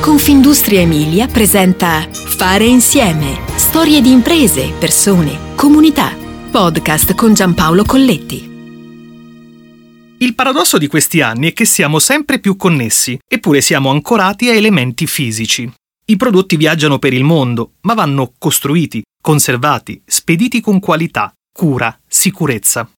Confindustria Emilia presenta Fare insieme. Storie di imprese, persone, comunità. Podcast con Giampaolo Colletti. Il paradosso di questi anni è che siamo sempre più connessi, eppure siamo ancorati a elementi fisici. I prodotti viaggiano per il mondo, ma vanno costruiti, conservati, spediti con qualità, cura, sicurezza.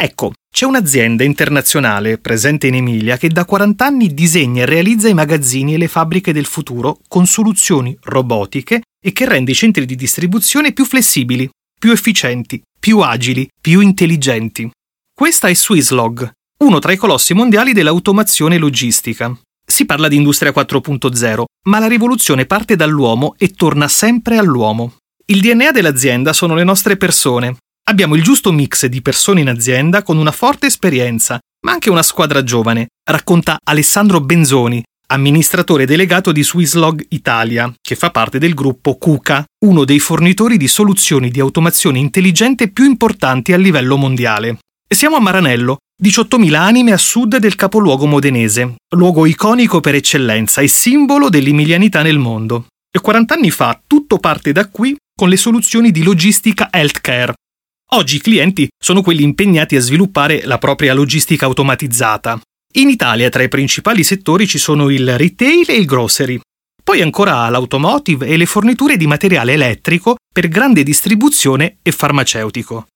Ecco, c'è un'azienda internazionale presente in Emilia che da 40 anni disegna e realizza i magazzini e le fabbriche del futuro con soluzioni robotiche e che rende i centri di distribuzione più flessibili, più efficienti, più agili, più intelligenti. Questa è Swisslog, uno tra i colossi mondiali dell'automazione logistica. Si parla di Industria 4.0, ma la rivoluzione parte dall'uomo e torna sempre all'uomo. Il DNA dell'azienda sono le nostre persone, Abbiamo il giusto mix di persone in azienda con una forte esperienza, ma anche una squadra giovane, racconta Alessandro Benzoni, amministratore delegato di Swisslog Italia, che fa parte del gruppo KUKA, uno dei fornitori di soluzioni di automazione intelligente più importanti a livello mondiale. E siamo a Maranello, 18.000 anime a sud del capoluogo modenese, luogo iconico per eccellenza e simbolo dell'emilianità nel mondo. E 40 anni fa tutto parte da qui con le soluzioni di logistica healthcare, Oggi i clienti sono quelli impegnati a sviluppare la propria logistica automatizzata. In Italia tra i principali settori ci sono il retail e il grocery. Poi ancora l'automotive e le forniture di materiale elettrico per grande distribuzione e farmaceutico.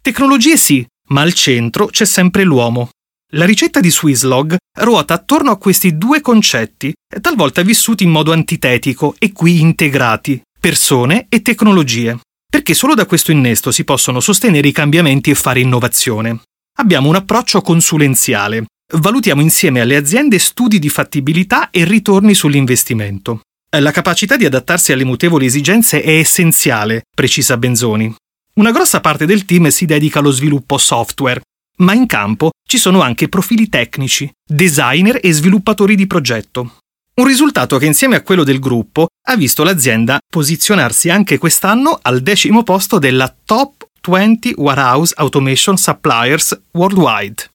Tecnologie sì, ma al centro c'è sempre l'uomo. La ricetta di Swisslog ruota attorno a questi due concetti, talvolta vissuti in modo antitetico e qui integrati, persone e tecnologie perché solo da questo innesto si possono sostenere i cambiamenti e fare innovazione. Abbiamo un approccio consulenziale. Valutiamo insieme alle aziende studi di fattibilità e ritorni sull'investimento. La capacità di adattarsi alle mutevoli esigenze è essenziale, precisa Benzoni. Una grossa parte del team si dedica allo sviluppo software, ma in campo ci sono anche profili tecnici, designer e sviluppatori di progetto. Un risultato che insieme a quello del gruppo ha visto l'azienda posizionarsi anche quest'anno al decimo posto della Top 20 Warehouse Automation Suppliers Worldwide.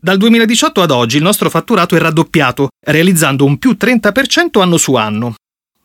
Dal 2018 ad oggi il nostro fatturato è raddoppiato, realizzando un più 30% anno su anno.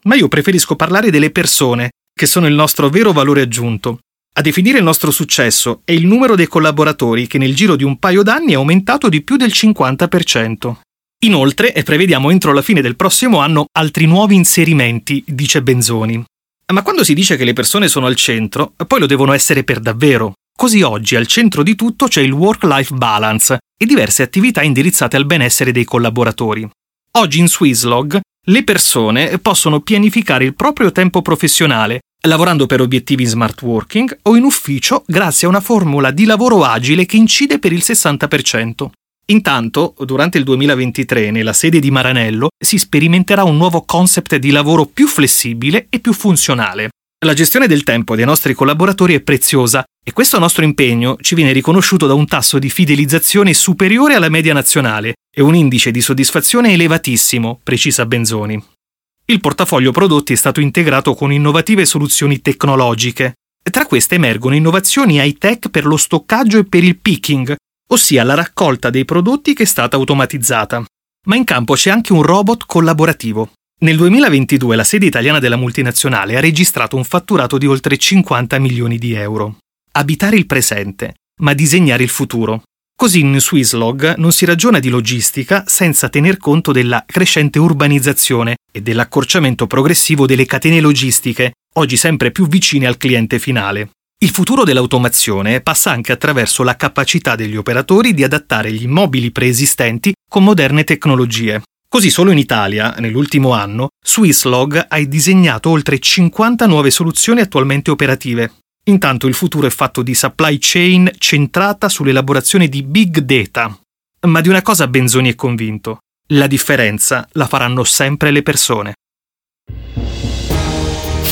Ma io preferisco parlare delle persone, che sono il nostro vero valore aggiunto. A definire il nostro successo è il numero dei collaboratori che nel giro di un paio d'anni è aumentato di più del 50%. Inoltre prevediamo entro la fine del prossimo anno altri nuovi inserimenti, dice Benzoni. Ma quando si dice che le persone sono al centro, poi lo devono essere per davvero. Così oggi al centro di tutto c'è il work-life balance e diverse attività indirizzate al benessere dei collaboratori. Oggi in Swisslog le persone possono pianificare il proprio tempo professionale, lavorando per obiettivi in smart working o in ufficio grazie a una formula di lavoro agile che incide per il 60%. Intanto, durante il 2023, nella sede di Maranello, si sperimenterà un nuovo concept di lavoro più flessibile e più funzionale. La gestione del tempo dei nostri collaboratori è preziosa e questo nostro impegno ci viene riconosciuto da un tasso di fidelizzazione superiore alla media nazionale e un indice di soddisfazione elevatissimo, precisa Benzoni. Il portafoglio prodotti è stato integrato con innovative soluzioni tecnologiche. Tra queste emergono innovazioni high-tech per lo stoccaggio e per il picking, ossia la raccolta dei prodotti che è stata automatizzata. Ma in campo c'è anche un robot collaborativo. Nel 2022 la sede italiana della multinazionale ha registrato un fatturato di oltre 50 milioni di euro. Abitare il presente, ma disegnare il futuro. Così in Swisslog non si ragiona di logistica senza tener conto della crescente urbanizzazione e dell'accorciamento progressivo delle catene logistiche, oggi sempre più vicine al cliente finale. Il futuro dell'automazione passa anche attraverso la capacità degli operatori di adattare gli immobili preesistenti con moderne tecnologie. Così solo in Italia, nell'ultimo anno, Swisslog ha disegnato oltre 50 nuove soluzioni attualmente operative. Intanto il futuro è fatto di supply chain centrata sull'elaborazione di big data. Ma di una cosa Benzoni è convinto. La differenza la faranno sempre le persone.